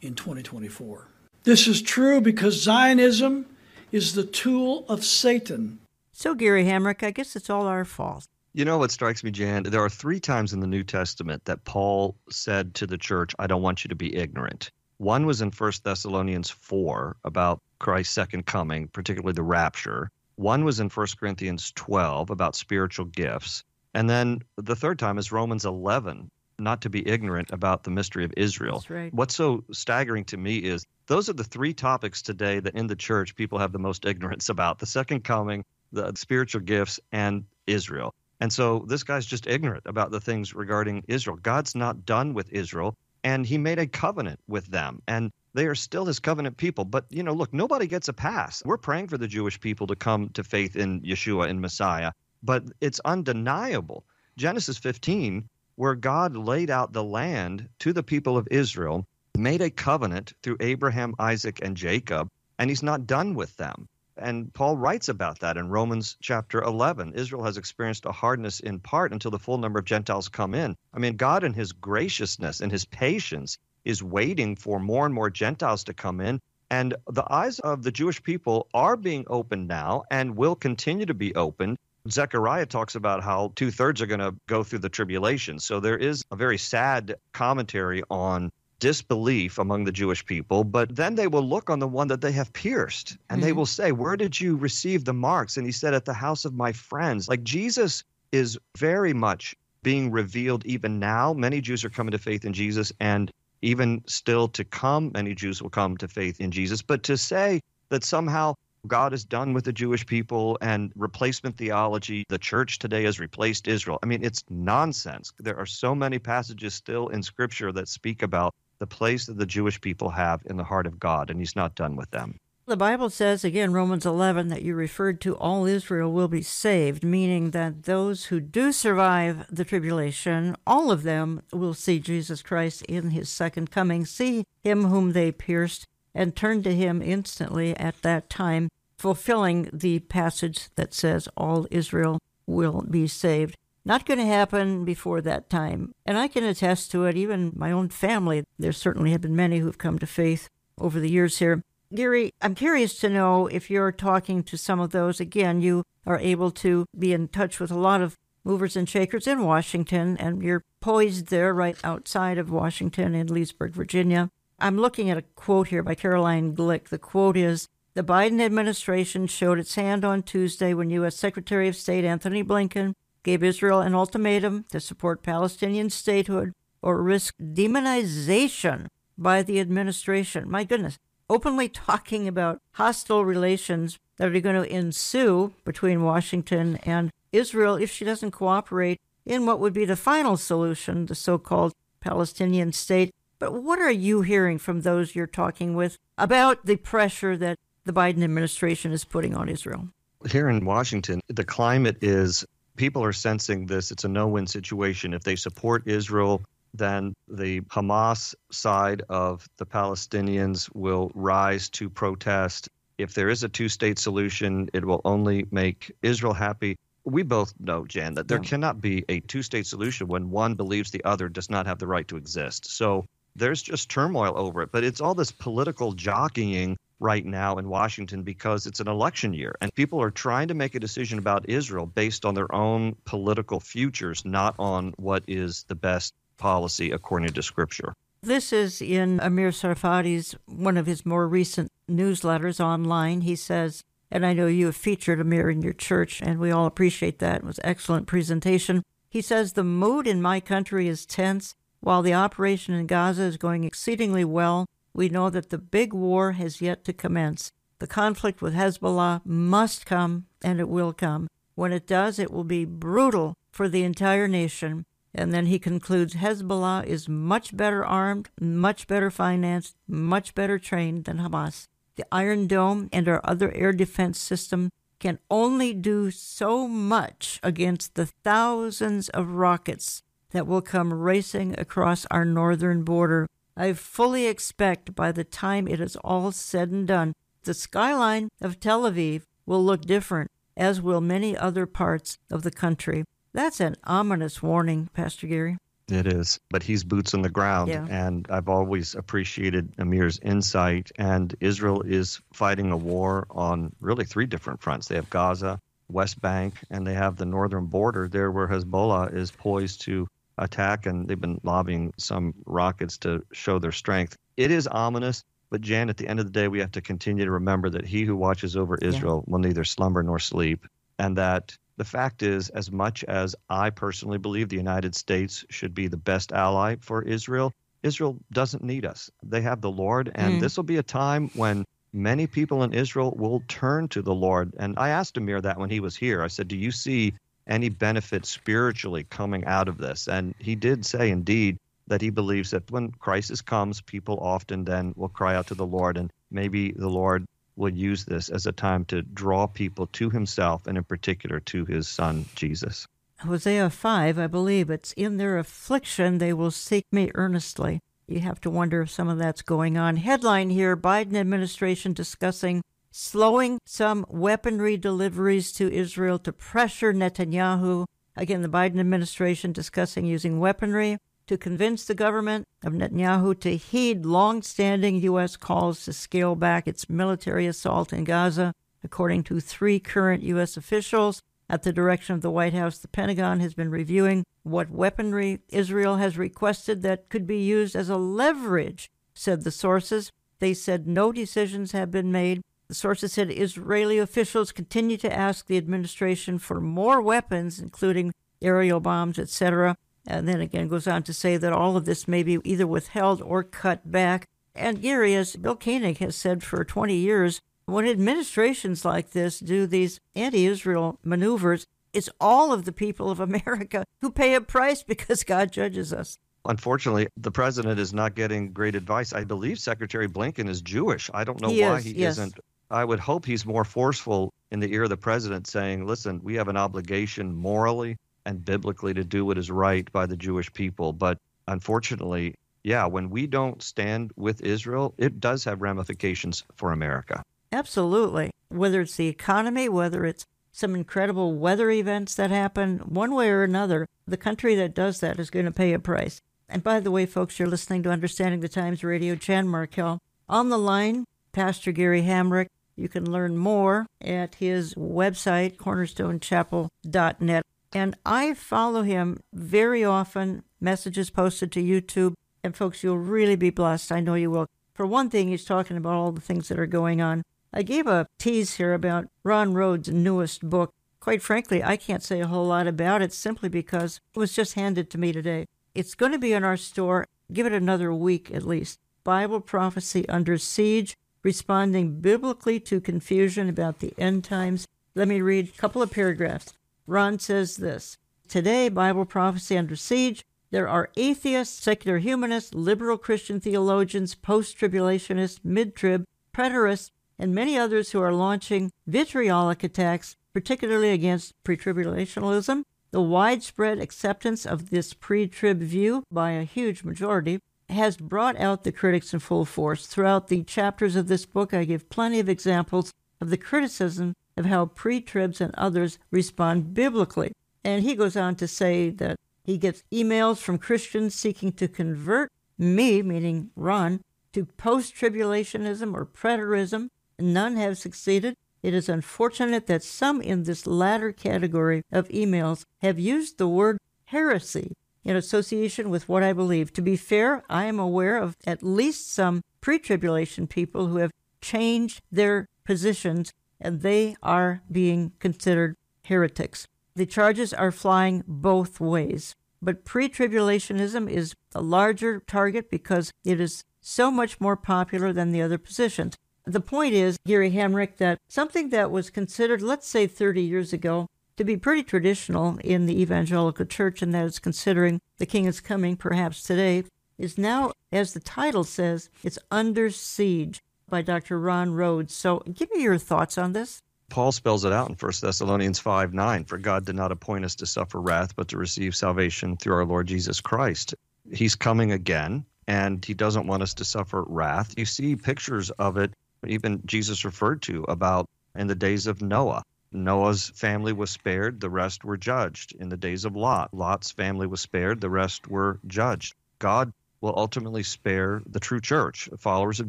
in 2024. This is true because Zionism is the tool of Satan. So, Gary Hamrick, I guess it's all our fault. You know what strikes me, Jan? There are three times in the New Testament that Paul said to the church, I don't want you to be ignorant. One was in 1 Thessalonians 4 about Christ's second coming, particularly the rapture. One was in 1 Corinthians 12 about spiritual gifts. And then the third time is Romans 11 not to be ignorant about the mystery of Israel. Right. What's so staggering to me is those are the three topics today that in the church people have the most ignorance about the second coming, the spiritual gifts, and Israel. And so this guy's just ignorant about the things regarding Israel. God's not done with Israel, and he made a covenant with them. And they are still his covenant people. But, you know, look, nobody gets a pass. We're praying for the Jewish people to come to faith in Yeshua, in Messiah, but it's undeniable. Genesis 15 where God laid out the land to the people of Israel, made a covenant through Abraham, Isaac, and Jacob, and he's not done with them. And Paul writes about that in Romans chapter 11. Israel has experienced a hardness in part until the full number of Gentiles come in. I mean, God, in his graciousness and his patience, is waiting for more and more Gentiles to come in. And the eyes of the Jewish people are being opened now and will continue to be opened Zechariah talks about how two thirds are going to go through the tribulation. So there is a very sad commentary on disbelief among the Jewish people, but then they will look on the one that they have pierced and mm-hmm. they will say, Where did you receive the marks? And he said, At the house of my friends. Like Jesus is very much being revealed even now. Many Jews are coming to faith in Jesus, and even still to come, many Jews will come to faith in Jesus. But to say that somehow God is done with the Jewish people and replacement theology. The church today has replaced Israel. I mean, it's nonsense. There are so many passages still in Scripture that speak about the place that the Jewish people have in the heart of God, and He's not done with them. The Bible says, again, Romans 11, that you referred to all Israel will be saved, meaning that those who do survive the tribulation, all of them will see Jesus Christ in his second coming, see him whom they pierced, and turned to him instantly at that time, fulfilling the passage that says all Israel will be saved. Not going to happen before that time. And I can attest to it, even my own family. There certainly have been many who've come to faith over the years here. Gary, I'm curious to know if you're talking to some of those. Again, you are able to be in touch with a lot of movers and shakers in Washington, and you're poised there right outside of Washington in Leesburg, Virginia. I'm looking at a quote here by Caroline Glick. The quote is The Biden administration showed its hand on Tuesday when U.S. Secretary of State Antony Blinken gave Israel an ultimatum to support Palestinian statehood or risk demonization by the administration. My goodness, openly talking about hostile relations that are going to ensue between Washington and Israel if she doesn't cooperate in what would be the final solution, the so called Palestinian state. But what are you hearing from those you're talking with about the pressure that the Biden administration is putting on Israel? Here in Washington, the climate is people are sensing this. It's a no win situation. If they support Israel, then the Hamas side of the Palestinians will rise to protest. If there is a two state solution, it will only make Israel happy. We both know, Jan, that there yeah. cannot be a two state solution when one believes the other does not have the right to exist. So there's just turmoil over it. But it's all this political jockeying right now in Washington because it's an election year and people are trying to make a decision about Israel based on their own political futures, not on what is the best policy according to Scripture. This is in Amir Tsarfati's one of his more recent newsletters online. He says, and I know you have featured Amir in your church, and we all appreciate that. It was excellent presentation. He says, The mood in my country is tense. While the operation in Gaza is going exceedingly well, we know that the big war has yet to commence. The conflict with Hezbollah must come, and it will come. When it does, it will be brutal for the entire nation. And then he concludes Hezbollah is much better armed, much better financed, much better trained than Hamas. The Iron Dome and our other air defense system can only do so much against the thousands of rockets that will come racing across our northern border. I fully expect by the time it is all said and done, the skyline of Tel Aviv will look different, as will many other parts of the country. That's an ominous warning, Pastor Gary. It is, but he's boots on the ground. Yeah. And I've always appreciated Amir's insight. And Israel is fighting a war on really three different fronts. They have Gaza, West Bank, and they have the northern border there where Hezbollah is poised to attack. And they've been lobbing some rockets to show their strength. It is ominous. But Jan, at the end of the day, we have to continue to remember that he who watches over Israel yeah. will neither slumber nor sleep, and that the fact is, as much as I personally believe the United States should be the best ally for Israel, Israel doesn't need us. They have the Lord, and mm. this will be a time when many people in Israel will turn to the Lord. And I asked Amir that when he was here. I said, Do you see any benefit spiritually coming out of this? And he did say, indeed, that he believes that when crisis comes, people often then will cry out to the Lord, and maybe the Lord will use this as a time to draw people to himself and in particular to his son Jesus. Hosea 5, I believe it's in their affliction they will seek me earnestly. You have to wonder if some of that's going on. Headline here Biden administration discussing slowing some weaponry deliveries to Israel to pressure Netanyahu. Again, the Biden administration discussing using weaponry to convince the government of Netanyahu to heed long standing U.S. calls to scale back its military assault in Gaza. According to three current U.S. officials, at the direction of the White House, the Pentagon has been reviewing what weaponry Israel has requested that could be used as a leverage, said the sources. They said no decisions have been made. The sources said Israeli officials continue to ask the administration for more weapons, including aerial bombs, etc. And then again goes on to say that all of this may be either withheld or cut back. And Gary, as Bill Koenig has said for 20 years, when administrations like this do these anti Israel maneuvers, it's all of the people of America who pay a price because God judges us. Unfortunately, the president is not getting great advice. I believe Secretary Blinken is Jewish. I don't know he why is, he yes. isn't. I would hope he's more forceful in the ear of the president, saying, listen, we have an obligation morally and biblically to do what is right by the Jewish people. But unfortunately, yeah, when we don't stand with Israel, it does have ramifications for America. Absolutely. Whether it's the economy, whether it's some incredible weather events that happen, one way or another, the country that does that is going to pay a price. And by the way, folks, you're listening to Understanding the Times Radio, Jan Markell. On the line, Pastor Gary Hamrick. You can learn more at his website, cornerstonechapel.net. And I follow him very often, messages posted to YouTube. And folks, you'll really be blessed. I know you will. For one thing, he's talking about all the things that are going on. I gave a tease here about Ron Rhodes' newest book. Quite frankly, I can't say a whole lot about it simply because it was just handed to me today. It's going to be in our store. Give it another week at least. Bible Prophecy Under Siege, responding biblically to confusion about the end times. Let me read a couple of paragraphs. Ron says this Today, Bible Prophecy Under Siege, there are atheists, secular humanists, liberal Christian theologians, post tribulationists, mid trib, preterists, and many others who are launching vitriolic attacks, particularly against pretribulationalism. The widespread acceptance of this pre trib view by a huge majority has brought out the critics in full force. Throughout the chapters of this book, I give plenty of examples of the criticism of how pre tribs and others respond biblically. And he goes on to say that he gets emails from Christians seeking to convert me, meaning Ron, to post tribulationism or preterism. None have succeeded. It is unfortunate that some in this latter category of emails have used the word heresy in association with what I believe. To be fair, I am aware of at least some pre tribulation people who have changed their positions and they are being considered heretics. The charges are flying both ways. But pre tribulationism is a larger target because it is so much more popular than the other positions. The point is, Gary Hamrick, that something that was considered, let's say 30 years ago, to be pretty traditional in the evangelical church, and that is considering the king is coming perhaps today, is now, as the title says, it's under siege by Dr. Ron Rhodes. So give me your thoughts on this. Paul spells it out in 1 Thessalonians 5 9. For God did not appoint us to suffer wrath, but to receive salvation through our Lord Jesus Christ. He's coming again, and he doesn't want us to suffer wrath. You see pictures of it, even Jesus referred to about in the days of Noah. Noah's family was spared, the rest were judged. In the days of Lot, Lot's family was spared, the rest were judged. God will ultimately spare the true church, followers of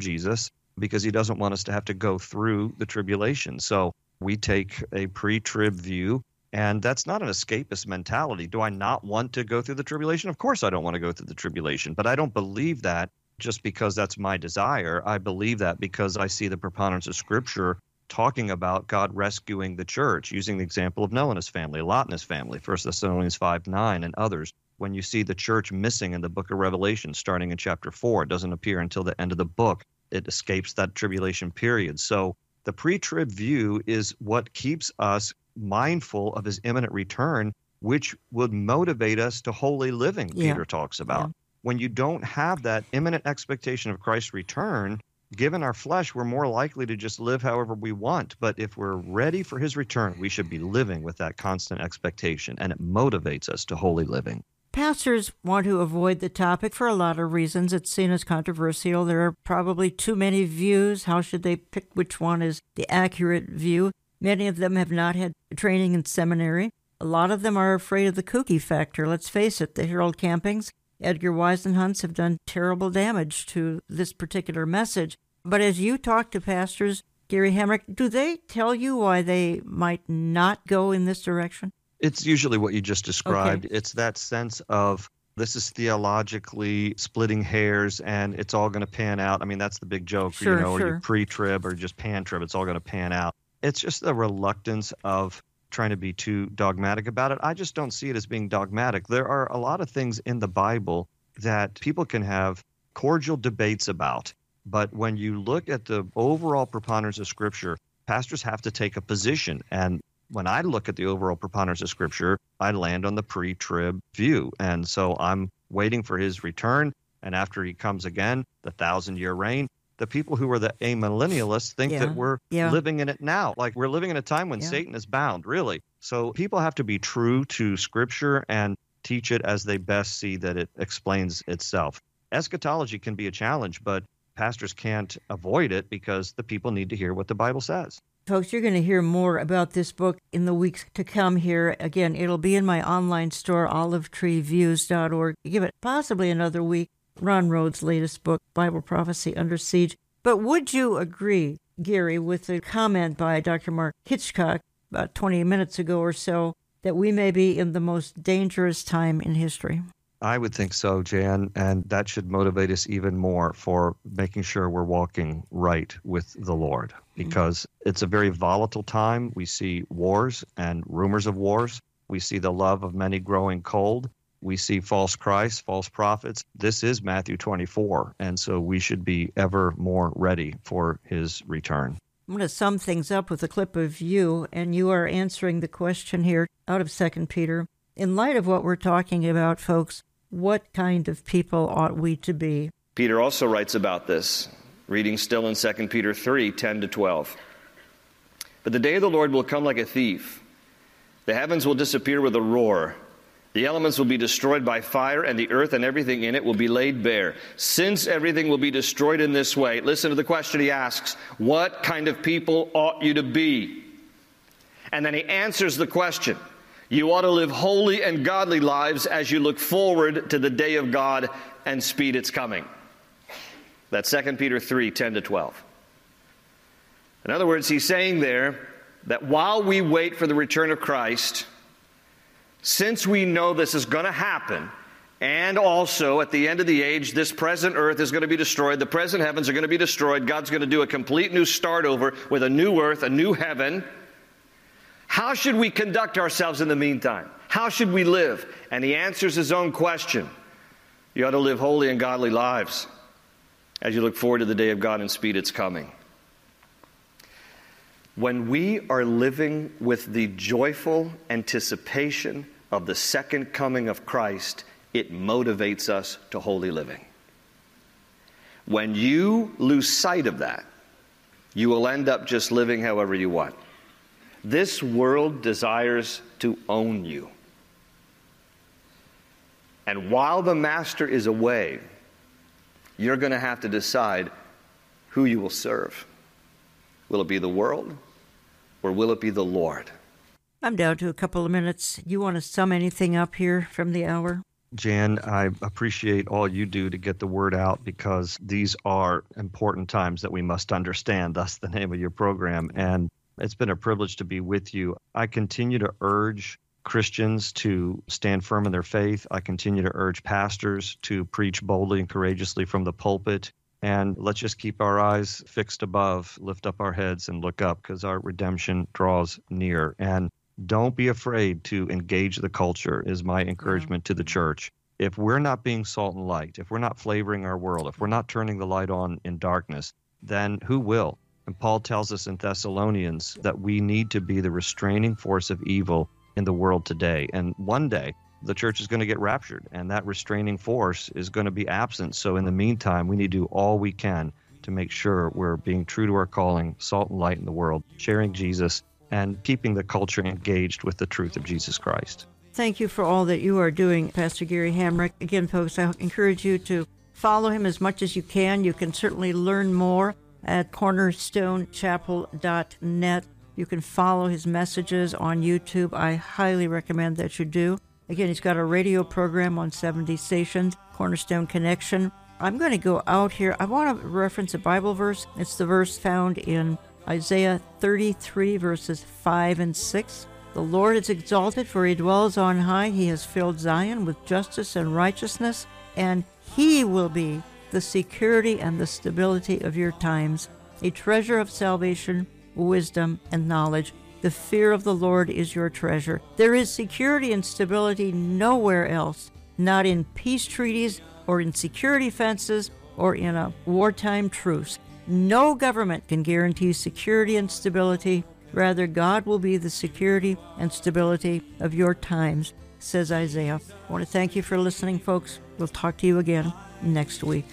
Jesus, because he doesn't want us to have to go through the tribulation. So we take a pre trib view, and that's not an escapist mentality. Do I not want to go through the tribulation? Of course, I don't want to go through the tribulation, but I don't believe that just because that's my desire. I believe that because I see the preponderance of Scripture talking about God rescuing the church, using the example of Noah and his family, Lot and his family, 1 Thessalonians 5 9, and others. When you see the church missing in the book of Revelation, starting in chapter 4, it doesn't appear until the end of the book. It escapes that tribulation period. So the pre trib view is what keeps us mindful of his imminent return, which would motivate us to holy living, yeah. Peter talks about. Yeah. When you don't have that imminent expectation of Christ's return, given our flesh, we're more likely to just live however we want. But if we're ready for his return, we should be living with that constant expectation, and it motivates us to holy living. Pastors want to avoid the topic for a lot of reasons. It's seen as controversial. There are probably too many views. How should they pick which one is the accurate view? Many of them have not had training in seminary. A lot of them are afraid of the kooky factor. Let's face it, the Harold Campings, Edgar Whisenants have done terrible damage to this particular message. But as you talk to pastors, Gary Hamrick, do they tell you why they might not go in this direction? It's usually what you just described. Okay. It's that sense of this is theologically splitting hairs and it's all going to pan out. I mean, that's the big joke, sure, you know, sure. or you pre trib or just pan trib, it's all going to pan out. It's just the reluctance of trying to be too dogmatic about it. I just don't see it as being dogmatic. There are a lot of things in the Bible that people can have cordial debates about. But when you look at the overall preponderance of Scripture, pastors have to take a position. And when I look at the overall preponderance of Scripture, I land on the pre trib view. And so I'm waiting for his return. And after he comes again, the thousand year reign, the people who are the amillennialists think yeah. that we're yeah. living in it now. Like we're living in a time when yeah. Satan is bound, really. So people have to be true to Scripture and teach it as they best see that it explains itself. Eschatology can be a challenge, but pastors can't avoid it because the people need to hear what the Bible says. Folks, you're going to hear more about this book in the weeks to come here. Again, it'll be in my online store, olivetreeviews.org. Give it possibly another week. Ron Rhodes' latest book, Bible Prophecy Under Siege. But would you agree, Gary, with the comment by Dr. Mark Hitchcock about 20 minutes ago or so that we may be in the most dangerous time in history? I would think so, Jan, and that should motivate us even more for making sure we're walking right with the Lord mm-hmm. because mm-hmm. it's a very volatile time. We see wars and rumors of wars. We see the love of many growing cold. We see false Christs, false prophets. This is Matthew 24. And so we should be ever more ready for his return. I'm going to sum things up with a clip of you, and you are answering the question here out of Second Peter. In light of what we're talking about, folks, what kind of people ought we to be? Peter also writes about this, reading still in 2 Peter 3 10 to 12. But the day of the Lord will come like a thief. The heavens will disappear with a roar. The elements will be destroyed by fire, and the earth and everything in it will be laid bare. Since everything will be destroyed in this way, listen to the question he asks What kind of people ought you to be? And then he answers the question You ought to live holy and godly lives as you look forward to the day of God and speed its coming. That's 2 Peter 3 10 to 12. In other words, he's saying there that while we wait for the return of Christ, since we know this is going to happen, and also at the end of the age, this present earth is going to be destroyed, the present heavens are going to be destroyed, God's going to do a complete new start over with a new earth, a new heaven. How should we conduct ourselves in the meantime? How should we live? And he answers his own question. You ought to live holy and godly lives as you look forward to the day of God and speed its coming. When we are living with the joyful anticipation of the second coming of Christ, it motivates us to holy living. When you lose sight of that, you will end up just living however you want. This world desires to own you. And while the master is away, you're going to have to decide who you will serve. Will it be the world or will it be the Lord? I'm down to a couple of minutes. You want to sum anything up here from the hour? Jan, I appreciate all you do to get the word out because these are important times that we must understand. That's the name of your program. And it's been a privilege to be with you. I continue to urge Christians to stand firm in their faith. I continue to urge pastors to preach boldly and courageously from the pulpit. And let's just keep our eyes fixed above, lift up our heads, and look up because our redemption draws near. And don't be afraid to engage the culture, is my encouragement to the mm-hmm. church. If we're not being salt and light, if we're not flavoring our world, if we're not turning the light on in darkness, then who will? And Paul tells us in Thessalonians that we need to be the restraining force of evil in the world today. And one day, the church is going to get raptured, and that restraining force is going to be absent. So, in the meantime, we need to do all we can to make sure we're being true to our calling, salt and light in the world, sharing Jesus, and keeping the culture engaged with the truth of Jesus Christ. Thank you for all that you are doing, Pastor Gary Hamrick. Again, folks, I encourage you to follow him as much as you can. You can certainly learn more at cornerstonechapel.net. You can follow his messages on YouTube. I highly recommend that you do. Again, he's got a radio program on 70 stations, Cornerstone Connection. I'm going to go out here. I want to reference a Bible verse. It's the verse found in Isaiah 33, verses 5 and 6. The Lord is exalted, for he dwells on high. He has filled Zion with justice and righteousness, and he will be the security and the stability of your times, a treasure of salvation, wisdom, and knowledge. The fear of the Lord is your treasure. There is security and stability nowhere else, not in peace treaties or in security fences or in a wartime truce. No government can guarantee security and stability. Rather, God will be the security and stability of your times, says Isaiah. I want to thank you for listening, folks. We'll talk to you again next week.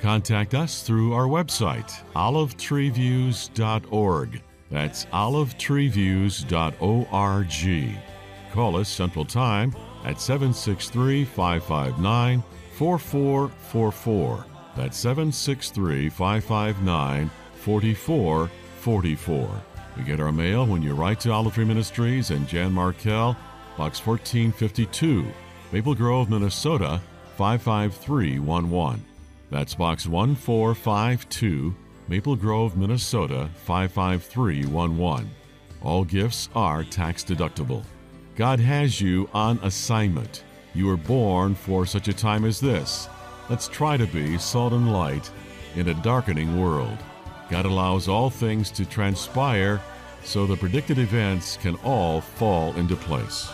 Contact us through our website, olivetreeviews.org. That's olivetreeviews.org. Call us Central Time at 763 559 4444. That's 763 559 4444. We get our mail when you write to Olive Tree Ministries and Jan Markell, Box 1452, Maple Grove, Minnesota 55311. That's Box 1452, Maple Grove, Minnesota 55311. All gifts are tax deductible. God has you on assignment. You were born for such a time as this. Let's try to be salt and light in a darkening world. God allows all things to transpire so the predicted events can all fall into place.